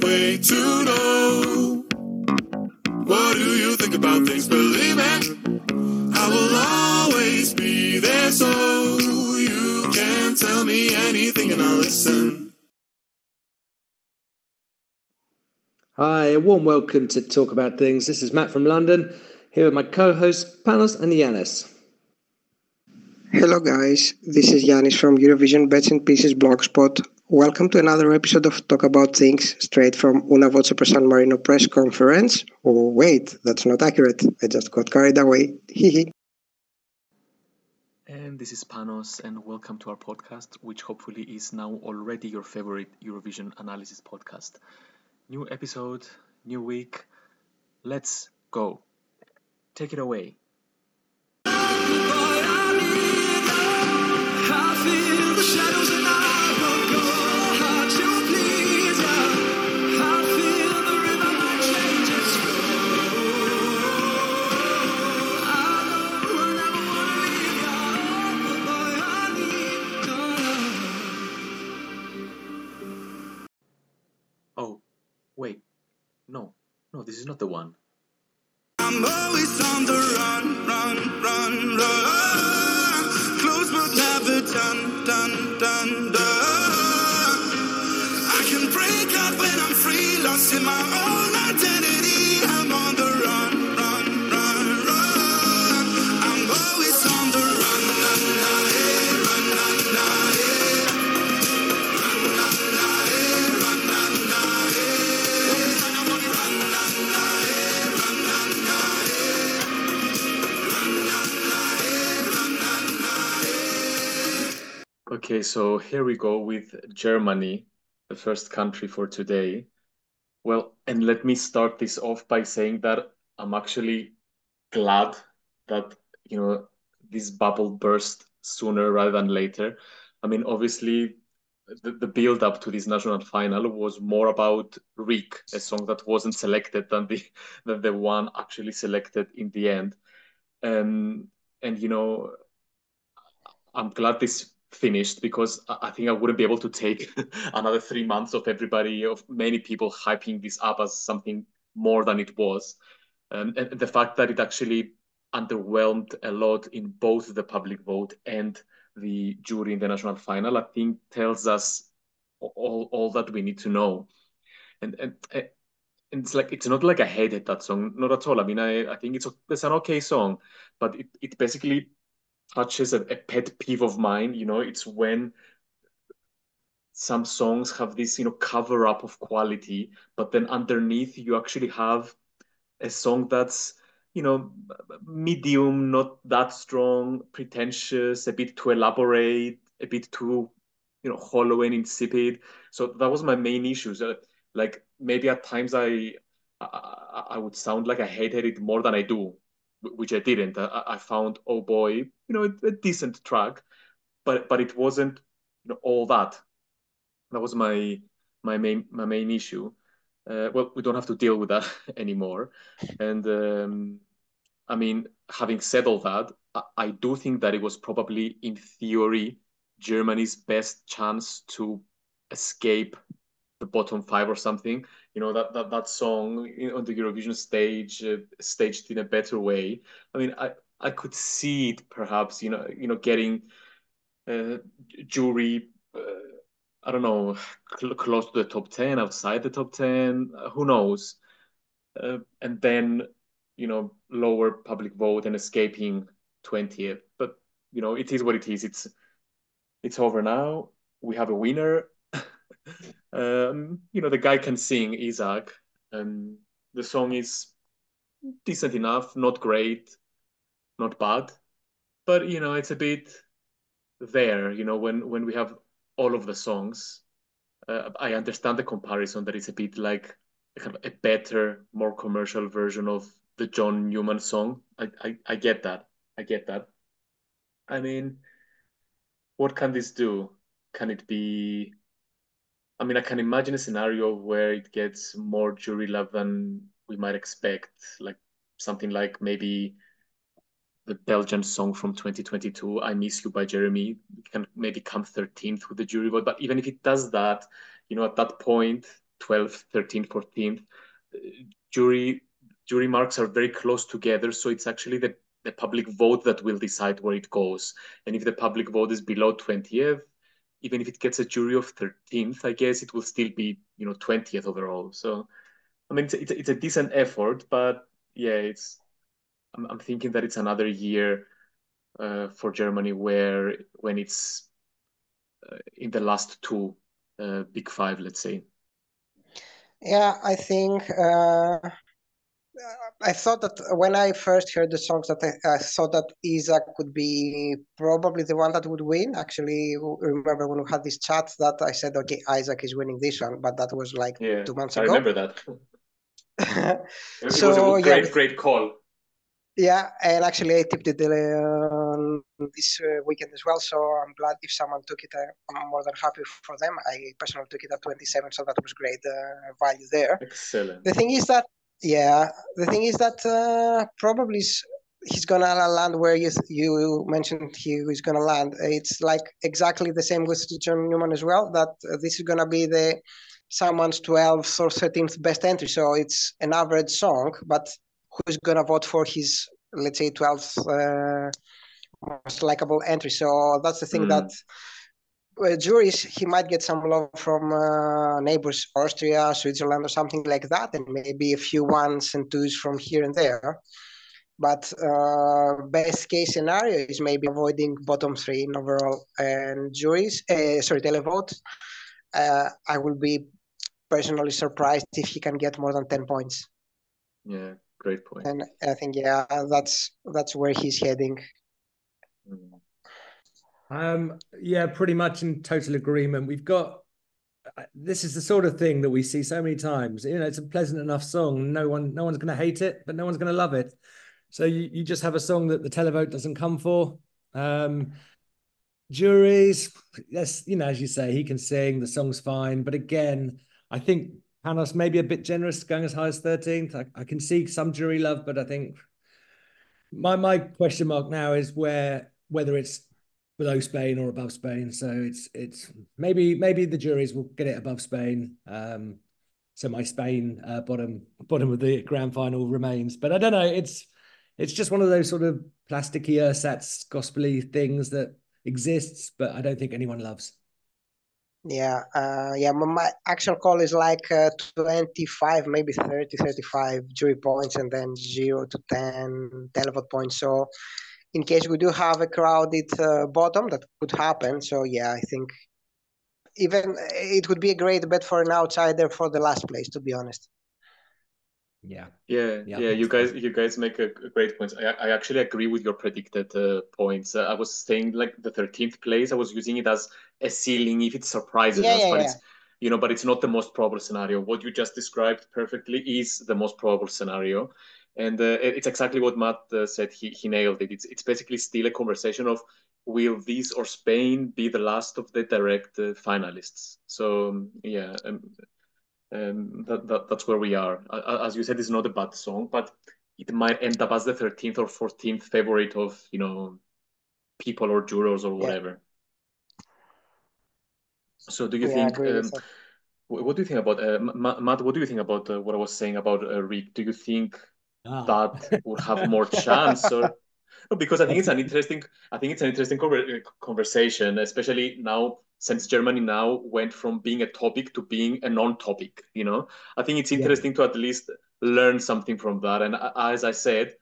can't to know. What do you think about things? Believe me, I will always be there so you can tell me anything and I'll listen. Hi, a warm welcome to Talk About Things. This is Matt from London, here with my co hosts Panos and Yiannis. Hello, guys. This is Yiannis from Eurovision Bets and Pieces blogspot. Welcome to another episode of Talk About Things, straight from Una Voce per San Marino press conference. Oh, wait, that's not accurate. I just got carried away. Hehe. And this is Panos, and welcome to our podcast, which hopefully is now already your favorite Eurovision analysis podcast. New episode, new week. Let's go. Take it away. No, no, this is not the one. I'm always on the run, run, run, run. Close but never done, done, done, done. I can break when I'm free, lost in my own identity. Okay, so here we go with Germany, the first country for today. Well, and let me start this off by saying that I'm actually glad that, you know, this bubble burst sooner rather than later. I mean, obviously, the, the build up to this national final was more about Ryk, a song that wasn't selected than the than the one actually selected in the end. Um, and you know, I'm glad this finished because I think I wouldn't be able to take another three months of everybody, of many people hyping this up as something more than it was. Um, and the fact that it actually underwhelmed a lot in both the public vote and the jury in the national final, I think tells us all, all that we need to know. And, and, and it's like it's not like I hated that song, not at all. I mean, I, I think it's it's an okay song, but it, it basically touches a, a pet peeve of mine. You know, it's when some songs have this, you know, cover up of quality, but then underneath you actually have a song that's, you know, medium, not that strong, pretentious, a bit too elaborate, a bit too, you know, hollow and insipid. So that was my main issue. So, like maybe at times I, I I would sound like I hated it more than I do, which I didn't. I, I found Oh Boy, you know, a, a decent track, but but it wasn't, you know, all that. That was my my main my main issue. Uh, well, we don't have to deal with that anymore. And um, I mean, having said all that, I, I do think that it was probably, in theory, Germany's best chance to escape the bottom five or something. You know that that that song on the Eurovision stage, uh, staged in a better way. I mean, I I could see it perhaps, you know, you know, getting uh, jury. Uh, I don't know, cl- close to the top 10, outside the top 10, uh, who knows? Uh, and then, you know, lower public vote and escaping 20th. But, you know, it is what it is. It's it's over now. We have a winner. Um, you know, the guy can sing, Isaak. Um, the song is decent enough, not great, not bad. But, you know, it's a bit there, you know, when when we have all of the songs. Uh, I understand the comparison that it's a bit like a kind of a better, more commercial version of the John Newman song. I, I, I get that. I get that. I mean, what can this do? Can it be? I mean, I can imagine a scenario where it gets more jury love than we might expect, like something like maybe the Belgian song from 2022, I Miss You by Jeremy, can maybe come 13th with the jury vote. But even if it does that, you know, at that point, 12th, 13th, 14th. Jury jury marks are very close together, so it's actually the the public vote that will decide where it goes. And if the public vote is below 20th, even if it gets a jury of 13th, I guess it will still be, you know, 20th overall. So, I mean, it's, it's, it's a decent effort, but yeah, it's, I'm, I'm thinking that it's another year uh, for Germany where, when it's uh, in the last two uh, big five, let's say. Yeah, I think uh, I thought that when I first heard the songs, that I, I, thought that Isaak would be probably the one that would win. Actually, remember when we had this chat that I said, okay, Isaak is winning this one, but that was like yeah, two months I ago. I remember that. so, was a great, yeah, great call. Yeah, and actually I tipped it uh, this uh, weekend as well. So I'm glad if someone took it. Uh, I'm more than happy for them. I personally took it at 27, so that was great uh, value there. Excellent. The thing is that yeah, the thing is that uh, probably he's gonna land where you you mentioned he is gonna land. It's like exactly the same with John Newman as well. That uh, this is gonna be the someone's 12th or 13th best entry. So it's an average song, but who's gonna vote for his let's say 12th uh, most likable entry? So that's the thing mm. that uh, juries, he might get some love from uh, neighbors, Austria, Switzerland, or something like that, and maybe a few ones and twos from here and there. But uh, best case scenario is maybe avoiding bottom three in overall and juries. Uh, sorry, televote. Uh, I will be personally surprised if he can get more than ten points. Yeah, great point. And I think yeah, that's that's where he's heading. Mm. Um, yeah, pretty much in total agreement. We've got uh, this is the sort of thing that we see so many times. You know, it's a pleasant enough song. No one, no one's going to hate it, but no one's going to love it. So you, you just have a song that the televote doesn't come for. Um, juries, yes, you know, as you say, he can sing. The song's fine, but again, I think Panos maybe a bit generous going as high as 13th. I, I can see some jury love, but I think my my question mark now is where whether it's below Spain or above Spain. So it's it's maybe maybe the juries will get it above Spain. Um, so my Spain uh, bottom bottom of the grand final remains, but I don't know. It's it's just one of those sort of plasticky ersatz gospely things that exists, but I don't think anyone loves. Yeah, uh, yeah. My actual call is like uh, 25, maybe 30, 35 jury points, and then zero to 10 televote points. So in case we do have a crowded uh, bottom, that could happen. So yeah, I think even it would be a great bet for an outsider for the last place. To be honest. Yeah. Yeah, yeah, yeah. You guys, you guys make a, a great point. I, I actually agree with your predicted uh, points. Uh, I was saying like the thirteenth place. I was using it as a ceiling if it surprises yeah, us, yeah, but yeah. it's you know, but it's not the most probable scenario. What you just described perfectly is the most probable scenario and uh, it's exactly what Matt uh, said. He he nailed it. It's it's basically still a conversation of will this or Spain be the last of the direct uh, finalists. So um, yeah, um, um, that, that that's where we are. As you said, it's not a bad song, but it might end up as the 13th or 14th favorite of you know people or jurors or whatever. Yeah. So do you yeah, think? Um, what do you think about uh, Matt? What do you think about uh, what I was saying about uh, Ryk? Do you think Ah. that would have more chance or because I think it's an interesting I think it's an interesting conversation especially now since Germany now went from being a topic to being a non-topic you know I think it's interesting yeah. to at least learn something from that and as I said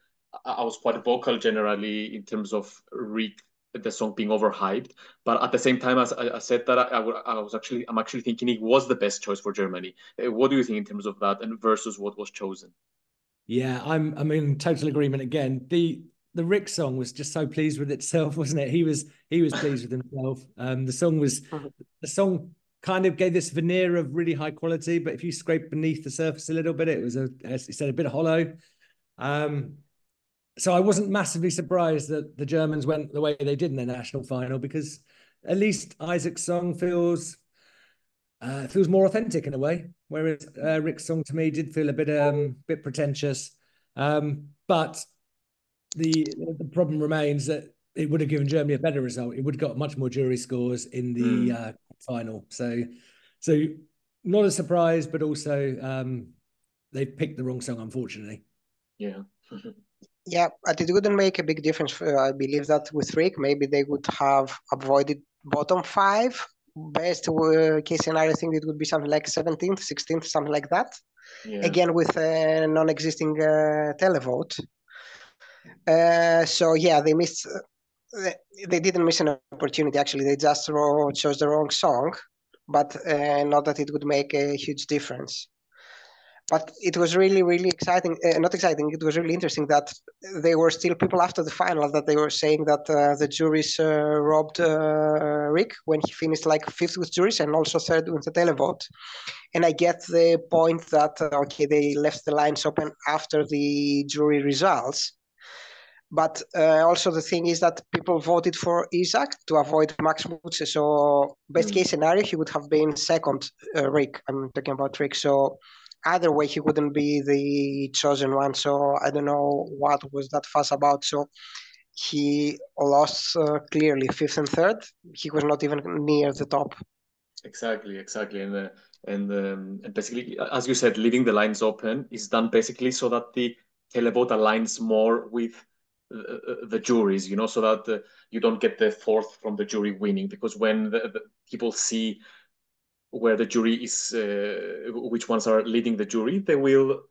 I was quite vocal generally in terms of Ryk the song being overhyped but at the same time as I, said that I, I, was actually I'm actually thinking it was the best choice for Germany uh, what do you think in terms of that and versus what was chosen yeah, I'm I'm in total agreement again. The the Ryk song was just so pleased with itself, wasn't it? He was he was pleased with himself. Um, the song was the song kind of gave this veneer of really high quality, but if you scrape beneath the surface a little bit, it was a as he said a bit hollow. Um, so I wasn't massively surprised that the Germans went the way they did in the national final because at least Isaak's song feels uh, feels more authentic in a way. Whereas uh, Ryk's song to me did feel a bit um bit pretentious. Um, but the the problem remains that it would have given Germany a better result. It would have got much more jury scores in the mm. uh, final. So so not a surprise, but also um, they've picked the wrong song, unfortunately. Yeah. Yeah, but it wouldn't make a big difference. For, I believe that with Ryk, maybe they would have avoided bottom five. Best uh, case scenario, I think it would be something like 17th, 16th, something like that. Yeah. Again, with a non-existing uh, televote. Uh, so yeah, they missed. uh, They didn't miss an opportunity. Actually, they just chose the wrong song, but uh, not that it would make a huge difference. But it was really, really exciting. Uh, not exciting. It was really interesting that there were still people after the final that they were saying that uh, the juries uh, robbed uh, Ryk when he finished like fifth with juries and also third with the televote. And I get the point that uh, okay, they left the lines open after the jury results. But uh, also the thing is that people voted for Isaak to avoid Max Mutzke. So best Mm. case scenario, he would have been second, uh, Ryk. I'm talking about Ryk. So either way, he wouldn't be the chosen one. So I don't know what was that fuss about. So he lost uh, clearly fifth and third. He was not even near the top. Exactly, exactly, and uh, and um, and basically, as you said, leaving the lines open is done basically so that the televote aligns more with uh, uh, the juries, you know, so that uh, you don't get the fourth from the jury winning. Because when the, the people see where the jury is, uh, which ones are leading the jury, they will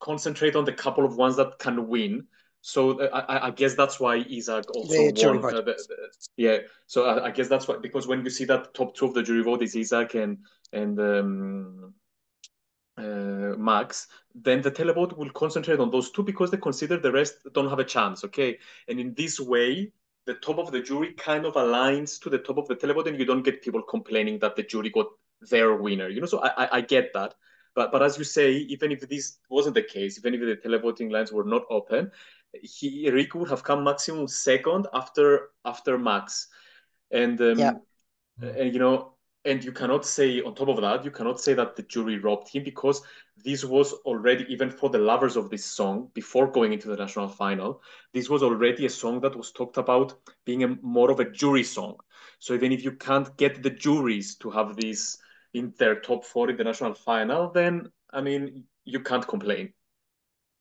concentrate on the couple of ones that can win. So uh, I, I guess that's why Isaak also jury won. uh, the- the- yeah, so I, I guess that's why because when you see that top two of the jury vote is Isaak and and um, uh, Max, then the televote will concentrate on those two because they consider the rest don't have a chance. Okay, and in this way, the top of the jury kind of aligns to the top of the televote, and you don't get people complaining that the jury got their winner. You know, so I I, I get that. But but as you say, even if this wasn't the case, even if the televoting lines were not open, he Ryk would have come maximum second after after Max, and um, Yeah. and you know, and you cannot say on top of that, you cannot say that the jury robbed him because this was already even for the lovers of this song before going into the national final. This was already a song that was talked about being a more of a jury song. So even if you can't get the juries to have this in their top four in the national final, then I mean you can't complain.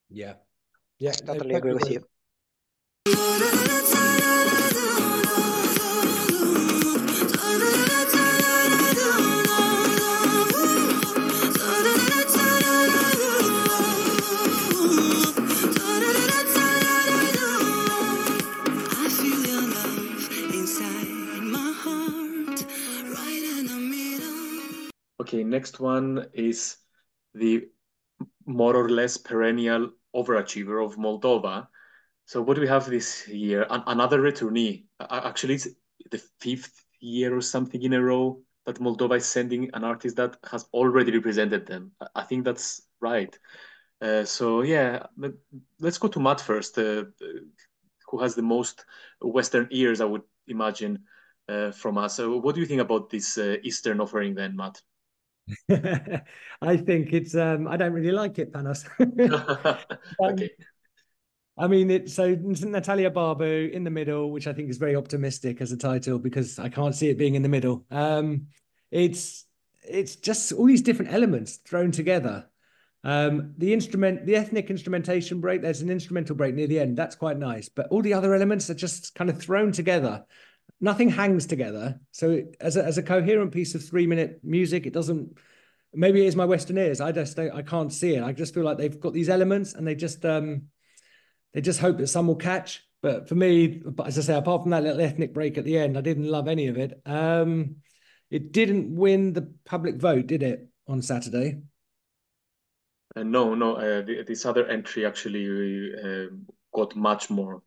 Yeah. Yeah. I totally agree with you. Okay, next one is the more or less perennial overachiever of Moldova. So what do we have this year? An another returnee. Actually, it's the fifth year or something in a row that Moldova is sending an artist that has already represented them. I- think that's right. Uh, so yeah, let's go to Matt first, uh, who has the most Western ears, I would imagine, uh, from us. So what do you think about this uh, Eastern offering then, Matt? I think it's um I don't really like it, Panos. Okay. I mean, it's so Natalia Barbu in the middle, which I think is very optimistic as a title because I can't see it being in the middle. Um, it's it's just all these different elements thrown together. Um, the instrument, the ethnic instrumentation break, there's an instrumental break near the end. That's quite nice, but all the other elements are just kind of thrown together. Nothing hangs together. So as a, as a coherent piece of three minute music, it doesn't. Maybe it is my Western ears. I just don't, I can't see it. I just feel like they've got these elements and they just um they just hope that some will catch. But for me, as I say, apart from that little ethnic break at the end, I didn't love any of it. Um, it didn't win the public vote, did it, on Saturday? Uh, no, no, uh, th this other entry actually uh, got much more.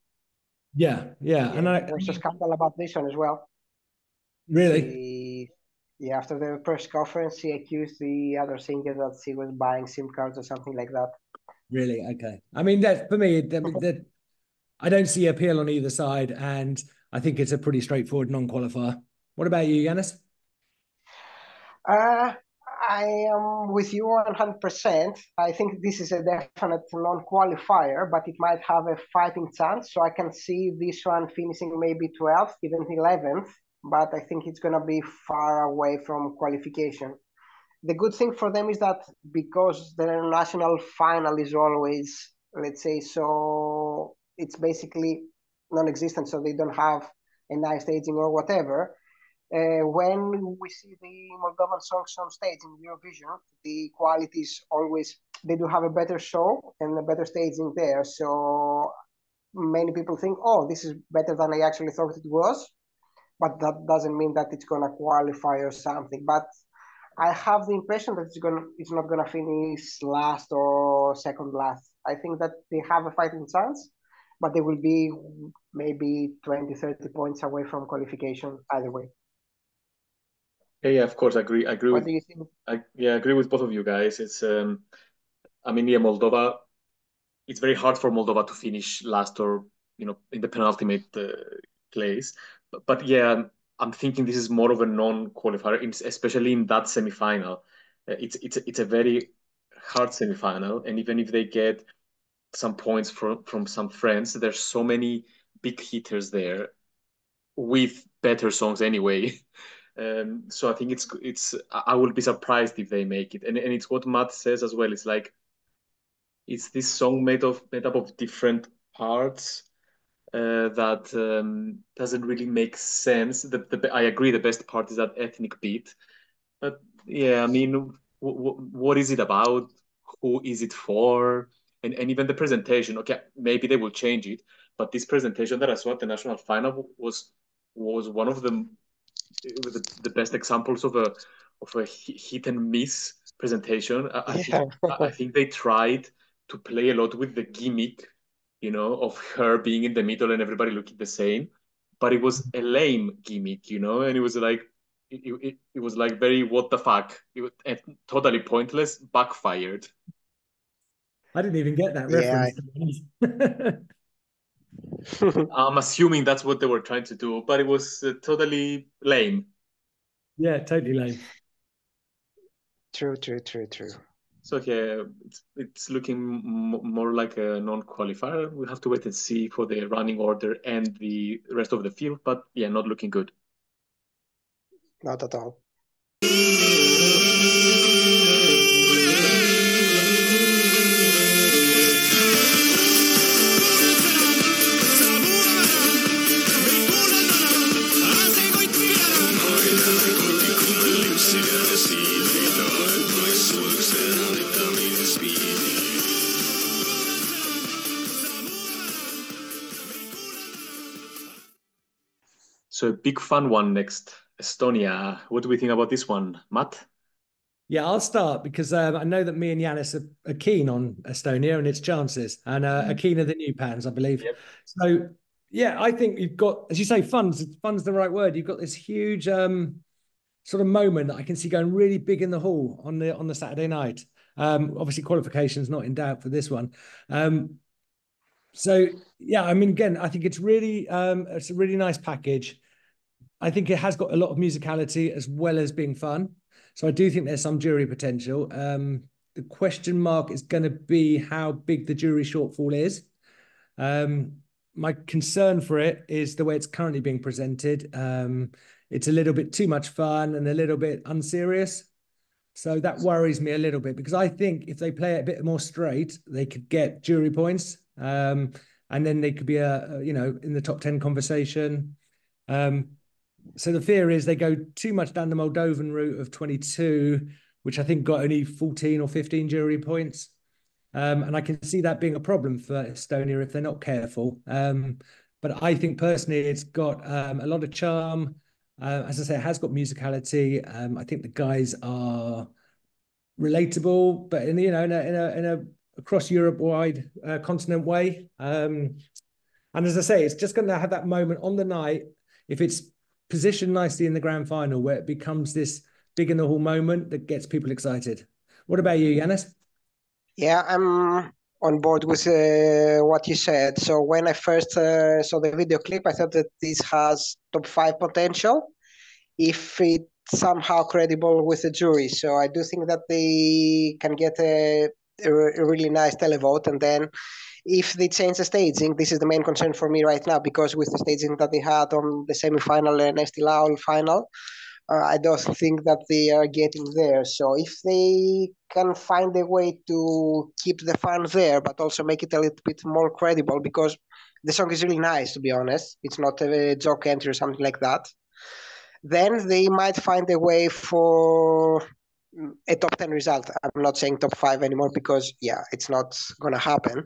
Yeah, yeah, and I There's a scandal about this one as well. really, He, yeah, after the press conference, he accused the other singer that she was buying SIM cards or something like that. really, okay. I mean, that for me, that, that I don't see appeal on either side, and I think it's a pretty straightforward non-qualifier. What about you, Yiannis? Uh, I am with you 100%. I think this is a definite non-qualifier, but it might have a fighting chance. So I can see this one finishing maybe 12th, even 11th, but I think it's going to be far away from qualification. the good thing for them is that because the national final is always, let's say, so it's basically non-existent, so they don't have a nice staging or whatever. Uh, when we see the Moldovan songs on stage in Eurovision, the quality is always they do have a better show and a better staging there. So many people think, oh, this is better than I actually thought it was, but that doesn't mean that it's gonna qualify or something. But I have the impression that it's gonna it's not gonna finish last or second last. I think that they have a fighting chance, but they will be maybe 20, 30 points away from qualification either way. Yeah, yeah, of course, I agree. I agree What with do you think? I yeah, I agree with both of you guys. It's um, I mean, yeah, Moldova. It's very hard for Moldova to finish last or you know in the penultimate uh, place. But, but yeah, I'm, thinking this is more of a non-qualifier, especially in that semifinal. Uh, it's it's it's a very hard semifinal, and even if they get some points from from some friends, there's so many big hitters there with better songs anyway. Um, so I think it's it's I will be surprised if they make it. And and it's what Matt says as well. It's like it's this song made of made up of different parts uh, that um, doesn't really make sense. The, the I agree the best part is that ethnic beat, but yeah, I mean, w w what is it about? Who is it for? And and even the presentation. Okay, maybe they will change it, but this presentation that I saw at the national final was was one of the the, the best examples of a of a hit and miss presentation. I, I Yeah. think I think they tried to play a lot with the gimmick, you know, of her being in the middle and everybody looking the same, but it was a lame gimmick, you know, and it was like it, it, it was like very what the fuck, it was and totally pointless, backfired. I didn't even get that Yeah. reference. I'm assuming that's what they were trying to do, but it was uh, totally lame. yeah, totally lame. True, true, true, true. So yeah, it's it's looking m more like a non-qualifier. We'll have to wait and see for the running order and the rest of the field, but yeah, not looking good. Not at all. Big fun one next, Estonia. What do we think about this one, Matt? Yeah, I'll start because um, I know that me and Yiannis are, are keen on Estonia and its chances, and uh, are keener than you, Panos, I believe. Yep. So, yeah, I think you've got, as you say, funds. Fun's the right word. You've got this huge um, sort of moment that I can see going really big in the hall on the on the Saturday night. Um, obviously, qualifications not in doubt for this one. Um, so, yeah, I mean, again, I think it's really um, it's a really nice package. I think it has got a lot of musicality as well as being fun. So I do think there's some jury potential. Um, the question mark is going to be how big the jury shortfall is. Um, my concern for it is the way it's currently being presented. Um, it's a little bit too much fun and a little bit unserious. So that worries me a little bit because I think if they play it a bit more straight, they could get jury points. Um, and then they could be a, a, you know in the top 10 conversation. Um, so the fear is they go too much down the Moldovan route of 22, which I think got only 14 or 15 jury points. Um, and I can see that being a problem for Estonia if they're not careful. Um, but I think personally, it's got um, a lot of charm. Uh, as I say, it has got musicality. Um, I think the guys are relatable, but in you know in a in a, in a across Europe wide uh, continent way. Um, and as I say, it's just going to have that moment on the night if it's positioned nicely in the grand final where it becomes this big in the hall moment that gets people excited. What about you, Yiannis? Yeah, I'm on board with uh, what you said. So when I first uh, saw the video clip, I thought that this has top five potential if it's somehow credible with the jury. So I do think that they can get a, a really nice televote, and then if they change the staging, this is the main concern for me right now because with the staging that they had on the semi-final and Eesti Laul final, uh, I don't think that they are getting there. So if they can find a way to keep the fun there, but also make it a little bit more credible, because the song is really nice, to be honest. It's not a joke entry or something like that. Then they might find a way for a top 10 result. I'm not saying top five anymore because, yeah, it's not going to happen.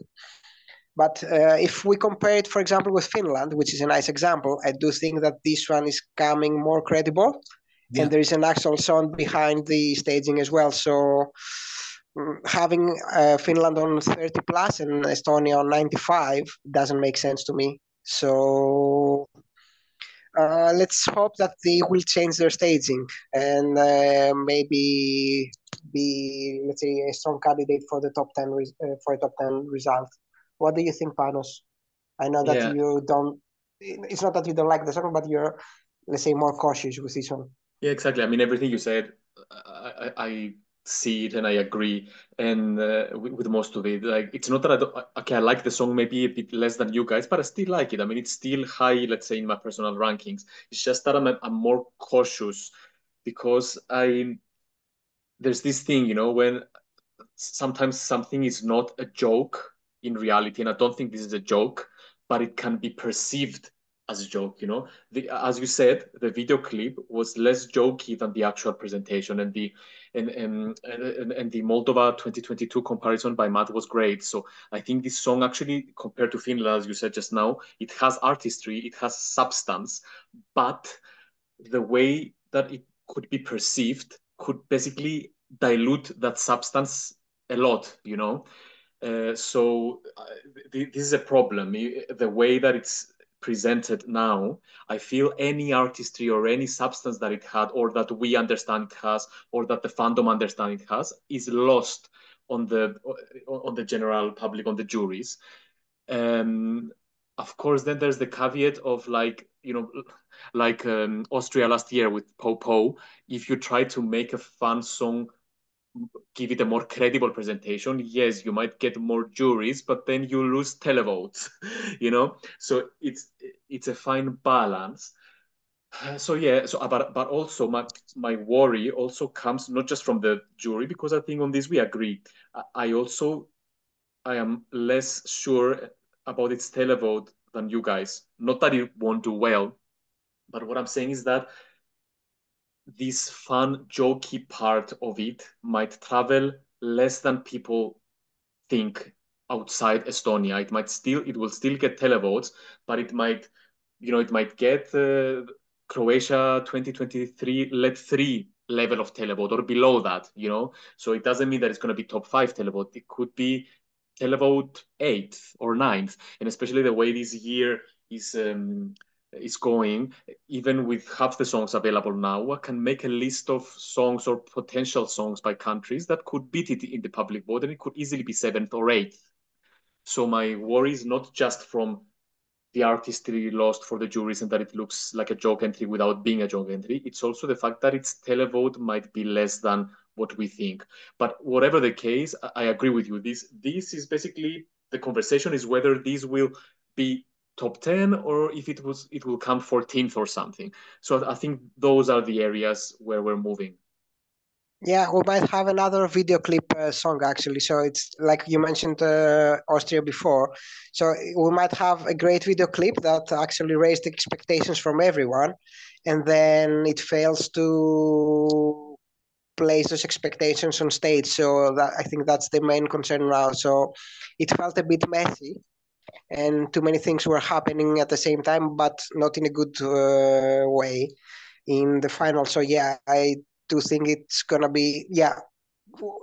But uh, if we compare it, for example, with Finland, which is a nice example, I do think that this one is coming more credible. Yeah. And there is an actual song behind the staging as well. So mm, having uh, Finland on 30 plus and Estonia on 95 doesn't make sense to me. So uh, let's hope that they will change their staging and uh, maybe be let's say a strong candidate for the top 10 re- uh, for a top 10 result what do you think panos i know that yeah. you don't it's not that you don't like the song but you're let's say more cautious with this one yeah exactly i mean everything you said i, I, I see it and I agree and uh, with, with, most of it. Like it's not that I don't okay, I like the song maybe a bit less than you guys, but I still like it. I mean, it's still high, let's say, in my personal rankings. It's just that I'm, I'm more cautious because I there's this thing, you know, when sometimes something is not a joke in reality, and I don't think this is a joke, but it can be perceived as a joke, you know. The, as you said, the video clip was less jokey than the actual presentation, and the and and, and, and the Moldova 2022 comparison by Matt was great. So I think this song actually, compared to Finland, as you said just now, it has artistry, it has substance, but the way that it could be perceived could basically dilute that substance a lot, you know. Uh, so uh, th- this is a problem. The way that it's presented now, I feel any artistry or any substance that it had, or that we understand it has, or that the fandom understand it has, is lost on the on the general public, on the juries. Um, of course, then there's the caveat of like you know, like um, Austria last year with Po Po. If you try to make a fun song give it a more credible presentation yes you might get more juries but then you lose televotes you know? So it's it's a fine balance. So yeah so uh, but but also my my worry also comes not just from the jury because i think on this we agree. I also i am less sure about its televote than you guys. Not that it won't do well but what i'm saying is that this fun, jokey part of it might travel less than people think outside Estonia. It might still, it will still get televotes, but it might, you know, it might get uh, Croatia 2023 let three level of televote or below that, you know. So it doesn't mean that it's going to be top five televote. It could be televote eighth or ninth, and especially the way this year is um, is going, even with half the songs available now, I can make a list of songs or potential songs by countries that could beat it in the public vote, and it could easily be seventh or eighth. So my worry is not just from the artistry lost for the juries and that it looks like a joke entry without being a joke entry. It's also the fact that its televote might be less than what we think. But whatever the case, I agree with you. This this is basically the conversation is whether this will be top 10 or if it was it will come 14th or something. So i think those are the areas where we're moving. Yeah we might have another video clip uh, song actually. So it's like you mentioned uh, austria before. So we might have a great video clip that actually raised expectations from everyone and then it fails to place those expectations on stage. So that i think that's the main concern now. So it felt a bit messy and too many things were happening at the same time, but not in a good uh, way in the final. So yeah, I do think it's gonna be yeah.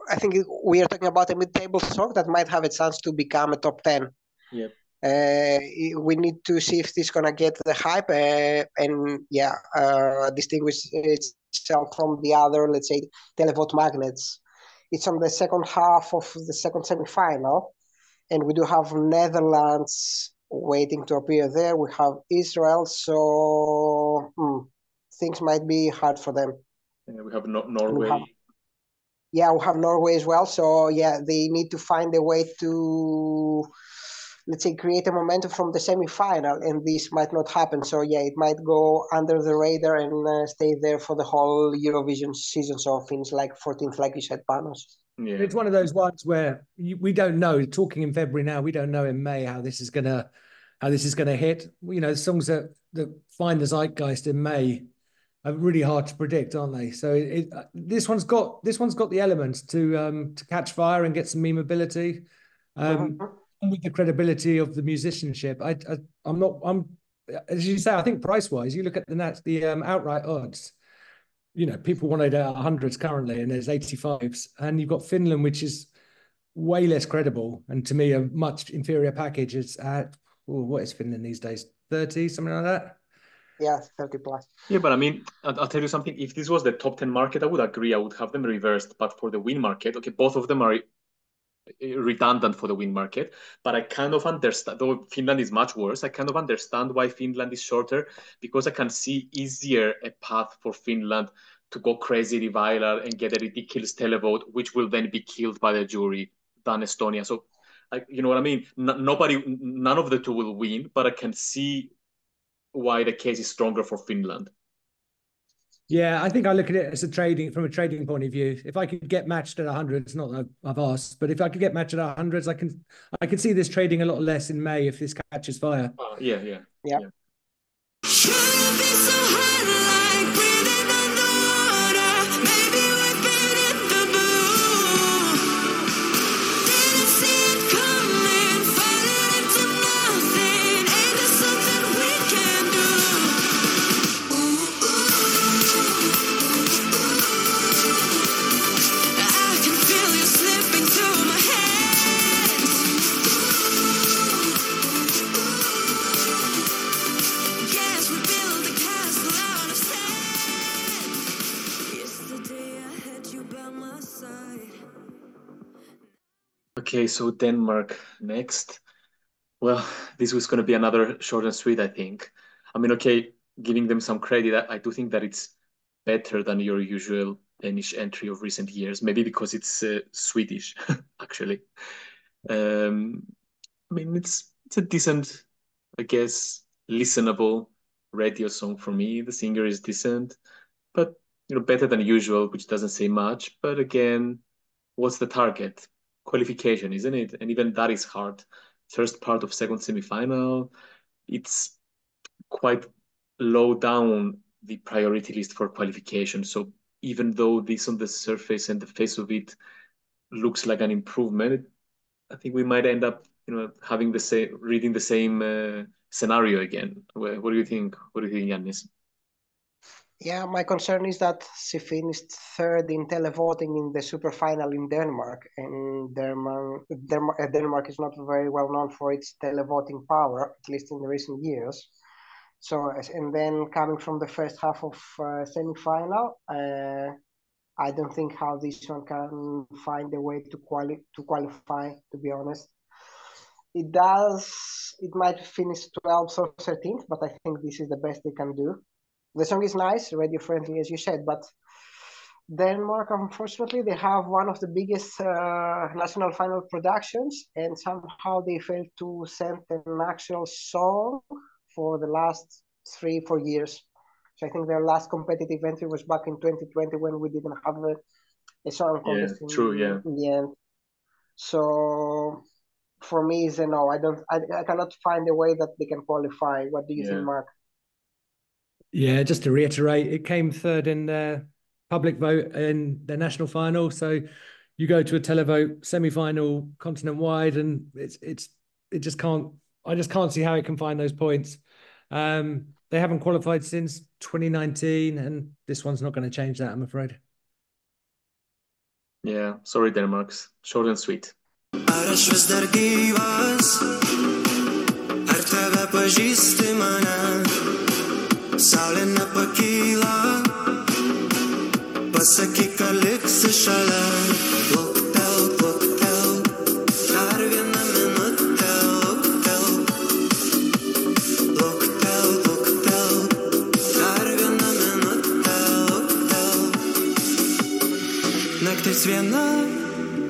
I think we are talking about a mid-table song that might have a chance to become a top ten. Yeah. Uh, we need to see if this gonna get the hype uh, and yeah, uh, distinguish itself from the other, let's say, televote magnets. It's on the second half of the second semi-final and we do have Netherlands waiting to appear there. We have Israel, so hmm, things might be hard for them. Yeah, we have no- Norway. We have, yeah, we have Norway as well. So yeah, they need to find a way to let's say create a momentum from the semi-final and this might not happen so yeah it might go under the radar and uh, stay there for the whole eurovision season so finish like 14th like you said panos yeah. it's one of those ones where you, we don't know talking in february now we don't know in may how this is gonna how this is gonna hit you know songs that that find the zeitgeist in may are really hard to predict aren't they so it, it, this one's got this one's got the elements to um to catch fire and get some memeability um uh-huh with the credibility of the musicianship. I, I am not I'm as you say. I think price wise, you look at the the um, outright odds. You know, people wanted uh, hundreds currently, and there's 85s, and you've got Finland, which is way less credible, and to me a much inferior package. It's at oh, what is Finland these days? 30, something like that. Yeah, 30 plus. Yeah, but I mean, I'll, I'll, tell you something. If this was the top 10 market, I would agree. I would have them reversed. But for the win market, okay, both of them are redundant for the win market. But I kind of understand, though Finland is much worse, I kind of understand why Finland is shorter because I can see easier a path for Finland to go crazy reviler and get a ridiculous televote, which will then be killed by the jury than Estonia. So, I, you know what I mean? N- nobody, none of the two will win, but I can see why the case is stronger for Finland. Yeah, I think I look at it as a trading from a trading point of view. If I could get matched at 100, it's not that I've asked, but if I could get matched at 100s, I can I can see this trading a lot less in May if this catches fire. Uh, yeah, yeah, yeah. yeah. Okay, so Denmark next. Well, this was going to be another short and sweet, I think. I mean, okay, giving them some credit, I, do think that it's better than your usual Danish entry of recent years, maybe because it's uh, Swedish, actually. Um, I mean, it's it's a decent, I guess, listenable radio song for me. The singer is decent, but you know, better than usual, which doesn't say much. But again, what's the target? Qualification, isn't it? And even that is hard. First part of second semifinal, it's quite low down the priority list for qualification. So even though this on the surface and the face of it looks like an improvement, I think we might end up, you know, having the same, reading the same uh, scenario again. What, what do you think? What do you think, Yiannis? Yeah, my concern is that she finished third in televoting in the super final in Denmark, and Denmark, Denmark, uh, Denmark is not very well known for its televoting power, at least in the recent years. So, and then coming from the first half of uh, semi-final, uh, I don't think how this one can find a way to quali- to qualify. To be honest, it does. It might finish 12th or 13th, but I think this is the best they can do the song is nice, radio friendly, as you said, but Denmark, unfortunately, they have one of the biggest uh, national final productions, and somehow they failed to send an actual song for the last three, four years. So I think their last competitive entry was back in 2020 when we didn't have a, a song contest yeah, in, true, yeah. in the end. So for me, is a no. I don't. I, I cannot find a way that they can qualify. What do you yeah. think, Mark? Yeah, just to reiterate, it came third in the public vote in the national final. So you go to a televote semi-final continent wide, and it's it's it just can't. I just can't see how it can find those points. Um, they haven't qualified since 2019, and this one's not going to change that. I'm afraid. Yeah, sorry, Denmark's short and sweet. Saulė nepakyla, pasakyk, kad liksi šalia. Luktel, luktel, dar vieną minutę, luktel. Luktel, luktel, dar vieną minutę, luktel. Naktis viena,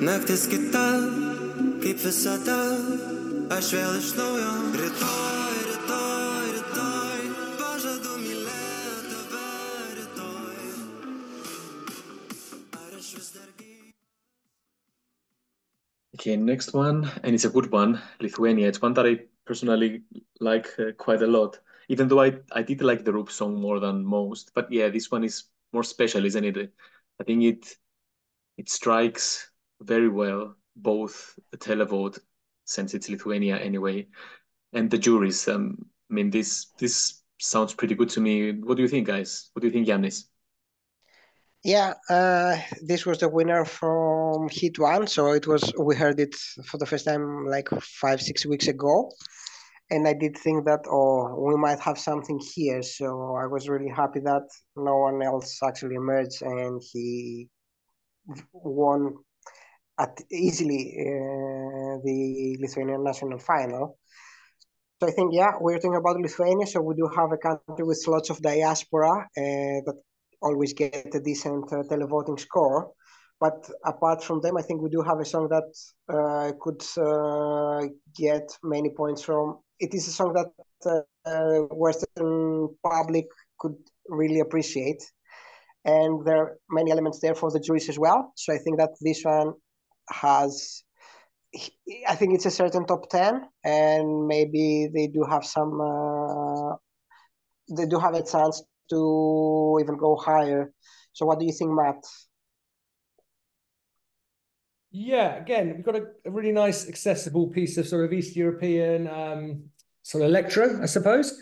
naktis kita, kaip visada, Aš vėl iš naujo rytoj, Okay, next one, and it's a good one, Lithuania. It's one that I personally like uh, quite a lot, even though I, I did like the Roop song more than most. But yeah, this one is more special, isn't it? I think it it strikes very well both the televote, since it's Lithuania anyway, and the juries. Um, I mean, this this sounds pretty good to me. What do you think, guys? What do you think, Yiannis? Yeah, uh, this was the winner from Heat One, so it was we heard it for the first time like five six weeks ago, and I did think that oh we might have something here. So I was really happy that no one else actually emerged and he won at easily uh, the Lithuanian national final. So I think yeah we're talking about Lithuania, so we do have a country with lots of diaspora uh, that always get a decent uh, televoting score. But apart from them, I think we do have a song that uh, could uh, get many points from. It is a song that uh, Western public could really appreciate, and there are many elements there for the juries as well. So I think that this one has. I think it's a certain top ten, and maybe they do have some. Uh, they do have a chance to even go higher. So what do you think, Matt? Yeah, again, we've got a, a, really nice, accessible piece of sort of East European um, sort of electro, I suppose,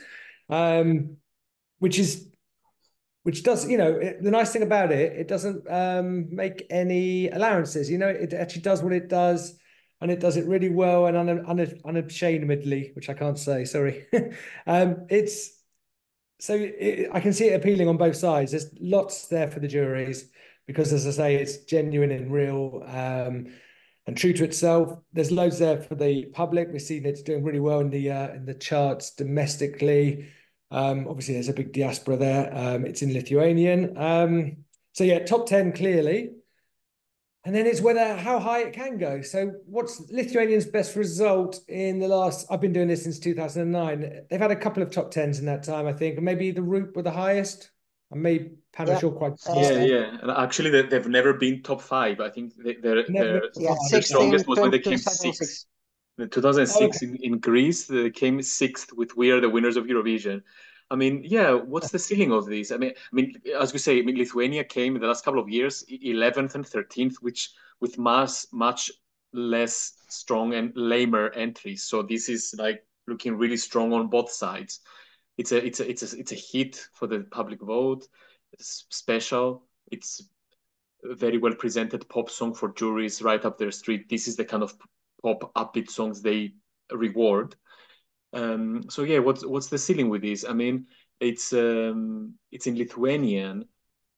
um, which is which does you know it, the nice thing about it, it doesn't um, make any allowances. You know, it actually does what it does, and it does it really well and un, un, unashamedly, which I can't say. Sorry, um, it's so it, I can see it appealing on both sides. There's lots there for the juries because, as I say, it's genuine and real um, and true to itself. There's loads there for the public. We've seen it's doing really well in the uh, in the charts domestically. Um, obviously, there's a big diaspora there. Um, it's in Lithuanian. Um, so yeah, top ten clearly. And then it's whether how high it can go. So, what's Lithuanian's best result in the last? I've been doing this since 2009. They've had a couple of top tens in that time, I think, maybe the Roop were the highest. I may Panorama yeah. quite. Yeah, yeah. And actually, they, have never been top five. I think they, are they're, yeah, the strongest was when they came sixth. In 2006 oh, okay. in, in Greece, they came sixth with "We Are the Winners of Eurovision." I mean, yeah, what's the ceiling of these? I mean, I mean, as you say, I mean, Lithuania came in the last couple of years, 11th and 13th, which with mass much less strong and lamer entries. So this is like looking really strong on both sides. It's a it's a it's a it's a hit for the public vote. It's special. It's very well presented pop song for juries right up their street. This is the kind of pop upbeat songs they reward. Um, so yeah, what's what's the ceiling with this? I mean, it's um, it's in Lithuanian.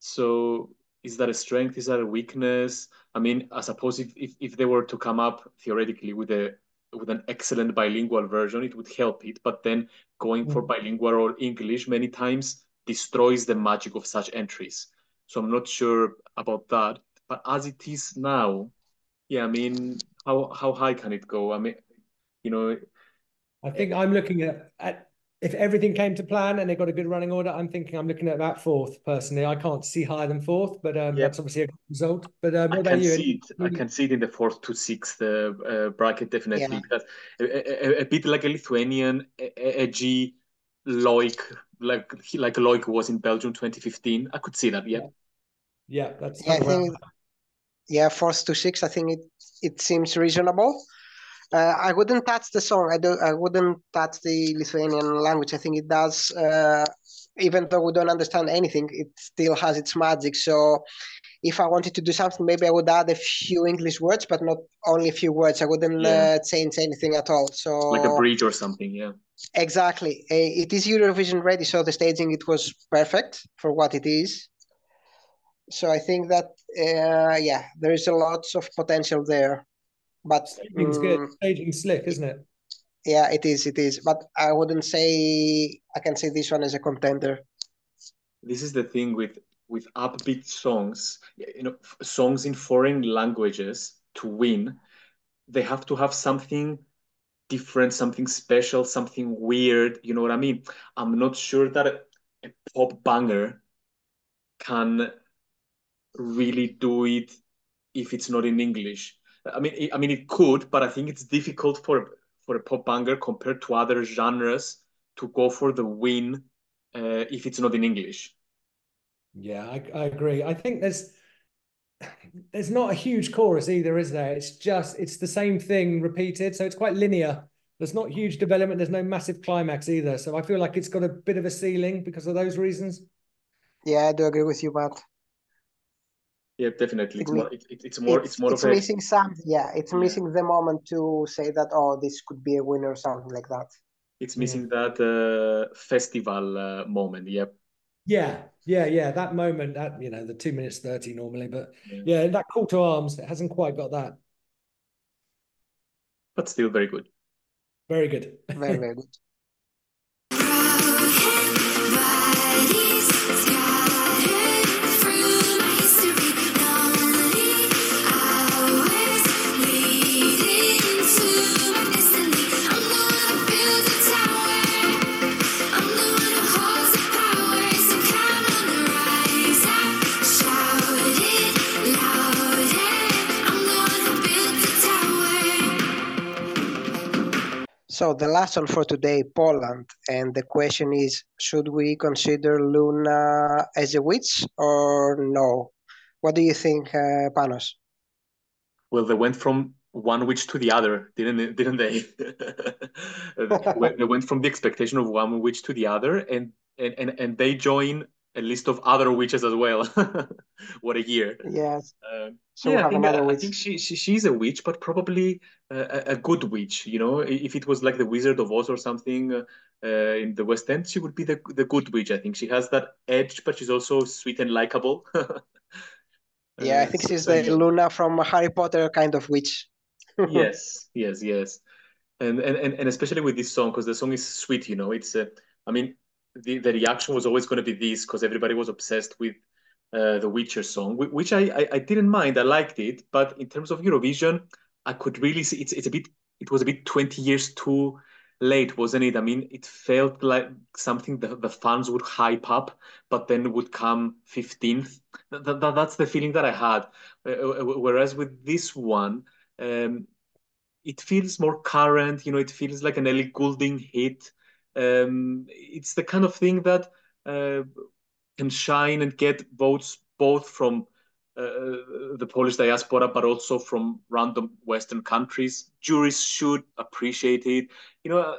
So is that a strength? Is that a weakness? I mean, I suppose if, if, if they were to come up theoretically with a with an excellent bilingual version, it would help it. But then going mm. for bilingual or English many times destroys the magic of such entries. So I'm not sure about that. But as it is now, yeah, I mean, how how high can it go? I mean, you know, I think I'm looking at, at if everything came to plan and they got a good running order, I'm thinking I'm looking at about fourth personally. I can't see higher than fourth, but um, yep. that's obviously a good result. But um, I can see it. I can see it in the fourth to sixth uh, uh, bracket definitely yeah. because a, a, a, bit like a Lithuanian edgy Loic, like like Loic was in Belgium 2015. I could see that. Yeah. Yeah, that's yeah. I think yeah, fourth to six. I think it it seems reasonable. Uh, I wouldn't touch the song. I do. I wouldn't touch the Lithuanian language. I think it does. Uh, even though we don't understand anything, it still has its magic. So, if I wanted to do something, maybe I would add a few English words, but not only a few words. I wouldn't yeah. uh, change anything at all. So, like a bridge or something, yeah. Exactly. Uh, it is Eurovision ready, so the staging it was perfect for what it is. So I think that uh, yeah, there is a lot of potential there. But staging's good. Mm, staging's slick, isn't it? Yeah, it is. It is. But I wouldn't say I can say this one as a contender. This is the thing with with upbeat songs. You know, songs in foreign languages to win, they have to have something different, something special, something weird. You know what I mean? I'm not sure that a, a pop banger can really do it if it's not in English. I mean, I mean, it could, but I think it's difficult for for a pop banger compared to other genres to go for the win uh, if it's not in English. Yeah, I, I agree. I think there's there's not a huge chorus either, is there? It's just it's the same thing repeated, so it's quite linear. There's not huge development. There's no massive climax either. So I feel like it's got a bit of a ceiling because of those reasons. Yeah, I do agree with you, Matt. Yeah, definitely. It's more. It, it's more. It's, it's more it's of missing a, some. Yeah, it's Yeah. missing the moment to say that. Oh, this could be a winner or something like that. It's missing that uh, festival uh, moment. Yep. Yeah, yeah, yeah. That moment, that you know, the two minutes thirty normally, but Yeah. yeah, that call to arms, it hasn't quite got that. But still very good. Very good. Very, very good. So the last one for today, Poland, and the question is: Should we consider Luna as a witch or no? What do you think, uh, Panos? Well, they went from one witch to the other, didn't didn't they? They went from the expectation of one witch to the other, and and and, and they join a list of other witches as well. what a year! Yes. Um, So yeah, I think, another I think she, she she's a witch, but probably a, a good witch. You know, if it was like the Wizard of Oz or something uh, uh, in the West End, she would be the the good witch. I think she has that edge, but she's also sweet and likable. Yeah, I Uh, think she's so the. Luna from Harry Potter kind of witch. Yes, yes, yes. And and and, and especially with this song, because the song is sweet, you know. It's uh, I mean, the, the reaction was always going to be this because everybody was obsessed with uh, the Witcher song, which I, I I didn't mind. I liked it, but in terms of Eurovision, I could really see it's it's a bit it was a bit 20 years too late, wasn't it? I mean, it felt like something that the fans would hype up, but then would come 15th. That, that, that's the feeling that I had. Uh, uh, whereas with this one, um, it feels more current, you know, it feels like an Ellie Goulding hit. Um, it's the kind of thing that uh, can shine and get votes both from uh, the Polish diaspora, but also from random Western countries. Juries should appreciate it. You know,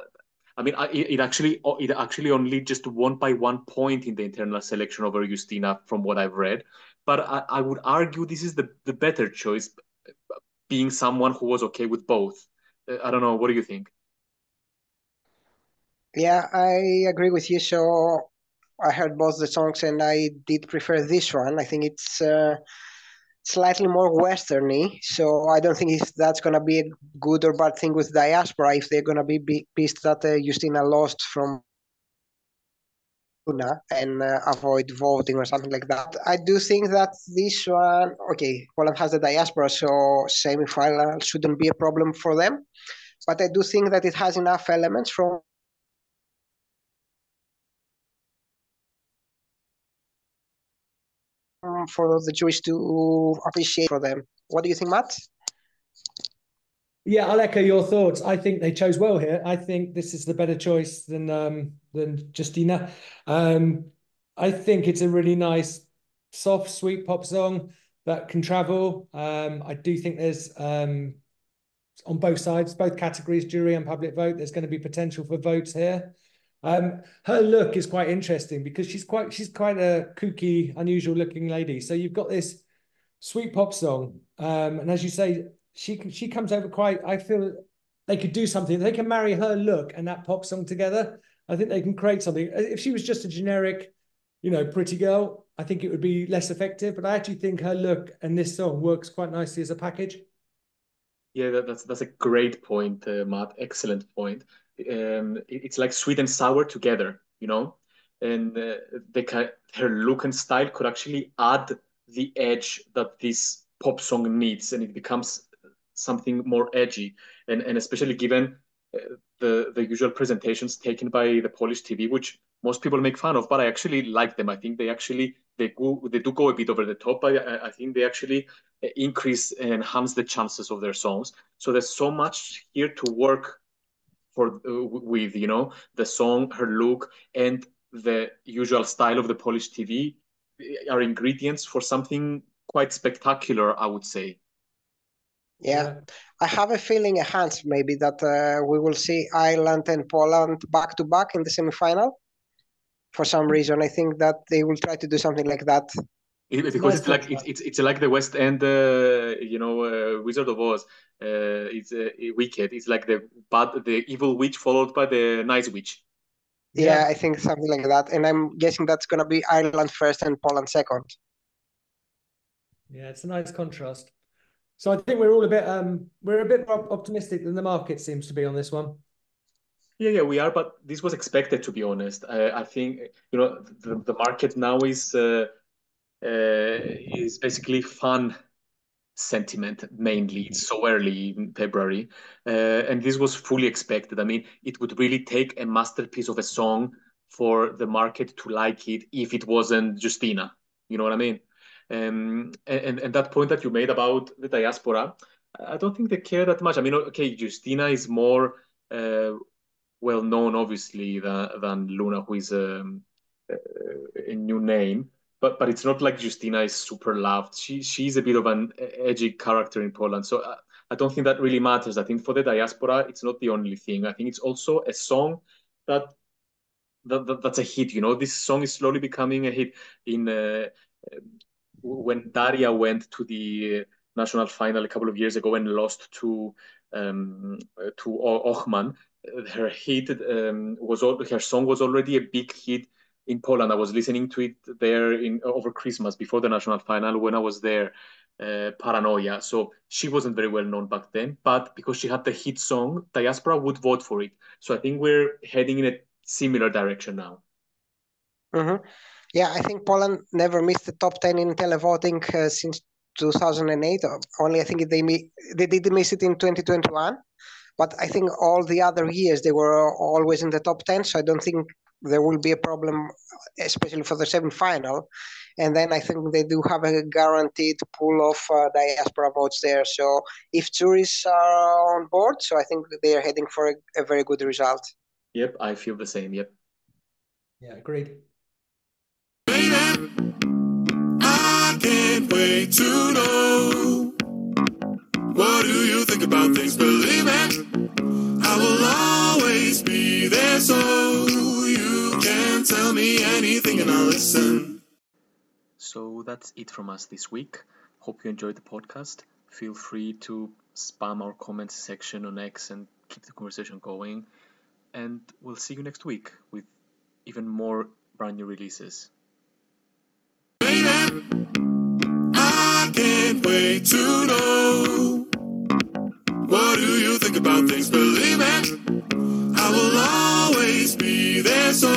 I mean, it it actually it actually only just won by one point in the internal selection over Justyna, from what I've read. But I, I would argue this is the, the better choice, being someone who was okay with both. Uh, I don't know. What do you think? Yeah, I agree with you. So I heard both the songs and I did prefer this one. I think it's uh, slightly more westerny. So I don't think if that's gonna be a good or bad thing with diaspora if they're gonna be, pissed that uh, Justyna lost from and uh, avoid voting or something like that. I do think that this one, okay, Poland has the diaspora, so semi-final shouldn't be a problem for them. But I do think that it has enough elements from for the Jewish to appreciate for them. What do you think, Matt? Yeah, I'll echo your thoughts. I think they chose well here. I think this is the better choice than um, than Justyna. Um, I think it's a really nice, soft, sweet pop song that can travel. Um, I do think there's um, on both sides, both categories, jury and public vote. There's going to be potential for votes here. Um, her look is quite interesting because she's quite she's quite a kooky, unusual looking lady. So you've got this sweet pop song, um, and as you say, she she comes over quite. I feel they could do something. They can marry her look and that pop song together. I think they can create something. If she was just a generic, you know, pretty girl, I think it would be less effective. But I actually think her look and this song works quite nicely as a package. Yeah, that, that's that's a great point, uh, Matt. Excellent point. Um, it's like sweet and sour together, you know, and uh, can, her look and style could actually add the edge that this pop song needs, and it becomes something more edgy. And and especially given the the usual presentations taken by the Polish TV, which most people make fun of, but I actually like them. I think they actually they go they do go a bit over the top, I, I think they actually increase and enhance the chances of their songs. So there's so much here to work for uh, with you know the song, her look, and the usual style of the Polish TV are ingredients for something quite spectacular, I would say. Yeah. yeah. I have a feeling, a hunch maybe, that uh, we will see Ireland and Poland back to back in the semi-final. For some reason, I think that they will try to do something like that. It, because it's like it's, it's it's like the West End, uh, you know, uh, Wizard of Oz. Uh, it's uh, wicked. It's like the bad, the evil witch followed by the nice witch. Yeah, yeah, I think something like that, and I'm guessing that's gonna be Ireland first and Poland second. Yeah, it's a nice contrast. So I think we're all a bit um we're a bit more optimistic than the market seems to be on this one. Yeah, yeah, we are, but this was expected to be honest. I, I think you know the, the market now is uh, is basically fun sentiment mainly. It's so early in February, uh, and this was fully expected. I mean, it would really take a masterpiece of a song for the market to like it if it wasn't Justyna. You know what I mean? Um, and, and that point that you made about the diaspora, I don't think they care that much. I mean, okay, Justyna is more uh, well known, obviously, than, than Luna, who is um, a new name. But but it's not like Justyna is super loved. She she's a bit of an edgy character in Poland. So I, I don't think that really matters. I think for the diaspora, it's not the only thing. I think it's also a song that that, that, that's a hit. You know, this song is slowly becoming a hit. In uh, when Daria went to the national final a couple of years ago and lost to um, to Ochman, her hit um, was her song was already a big hit in Poland. I was listening to it there in over Christmas before the national final when I was there. Uh, Paranoia. So she wasn't very well known back then, but because she had the hit song, diaspora would vote for it. So I think we're heading in a similar direction now. Mm-hmm. Yeah, I think Poland never missed the top 10 in televoting uh, since 2008. Only I think they they did miss it in 2021, but I think all the other years they were always in the top 10. So I don't think there will be a problem, especially for the semi-final. And then I think they do have a guaranteed pool of uh, diaspora votes there. So if tourists are on board, so I think they are heading for a, a very good result. Yep, I feel the same. Yep. Yeah, agreed. I can't wait to know. What do you think about things? Believe it, I will always be there so you can tell me anything and I'll listen. So that's it from us this week. Hope you enjoyed the podcast. Feel free to spam our comments section on X and keep the conversation going. And we'll see you next week with even more brand new releases. I can't wait to know. What do you think about things? Believe it, I will always be there so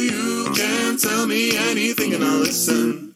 you can tell me anything and I'll listen.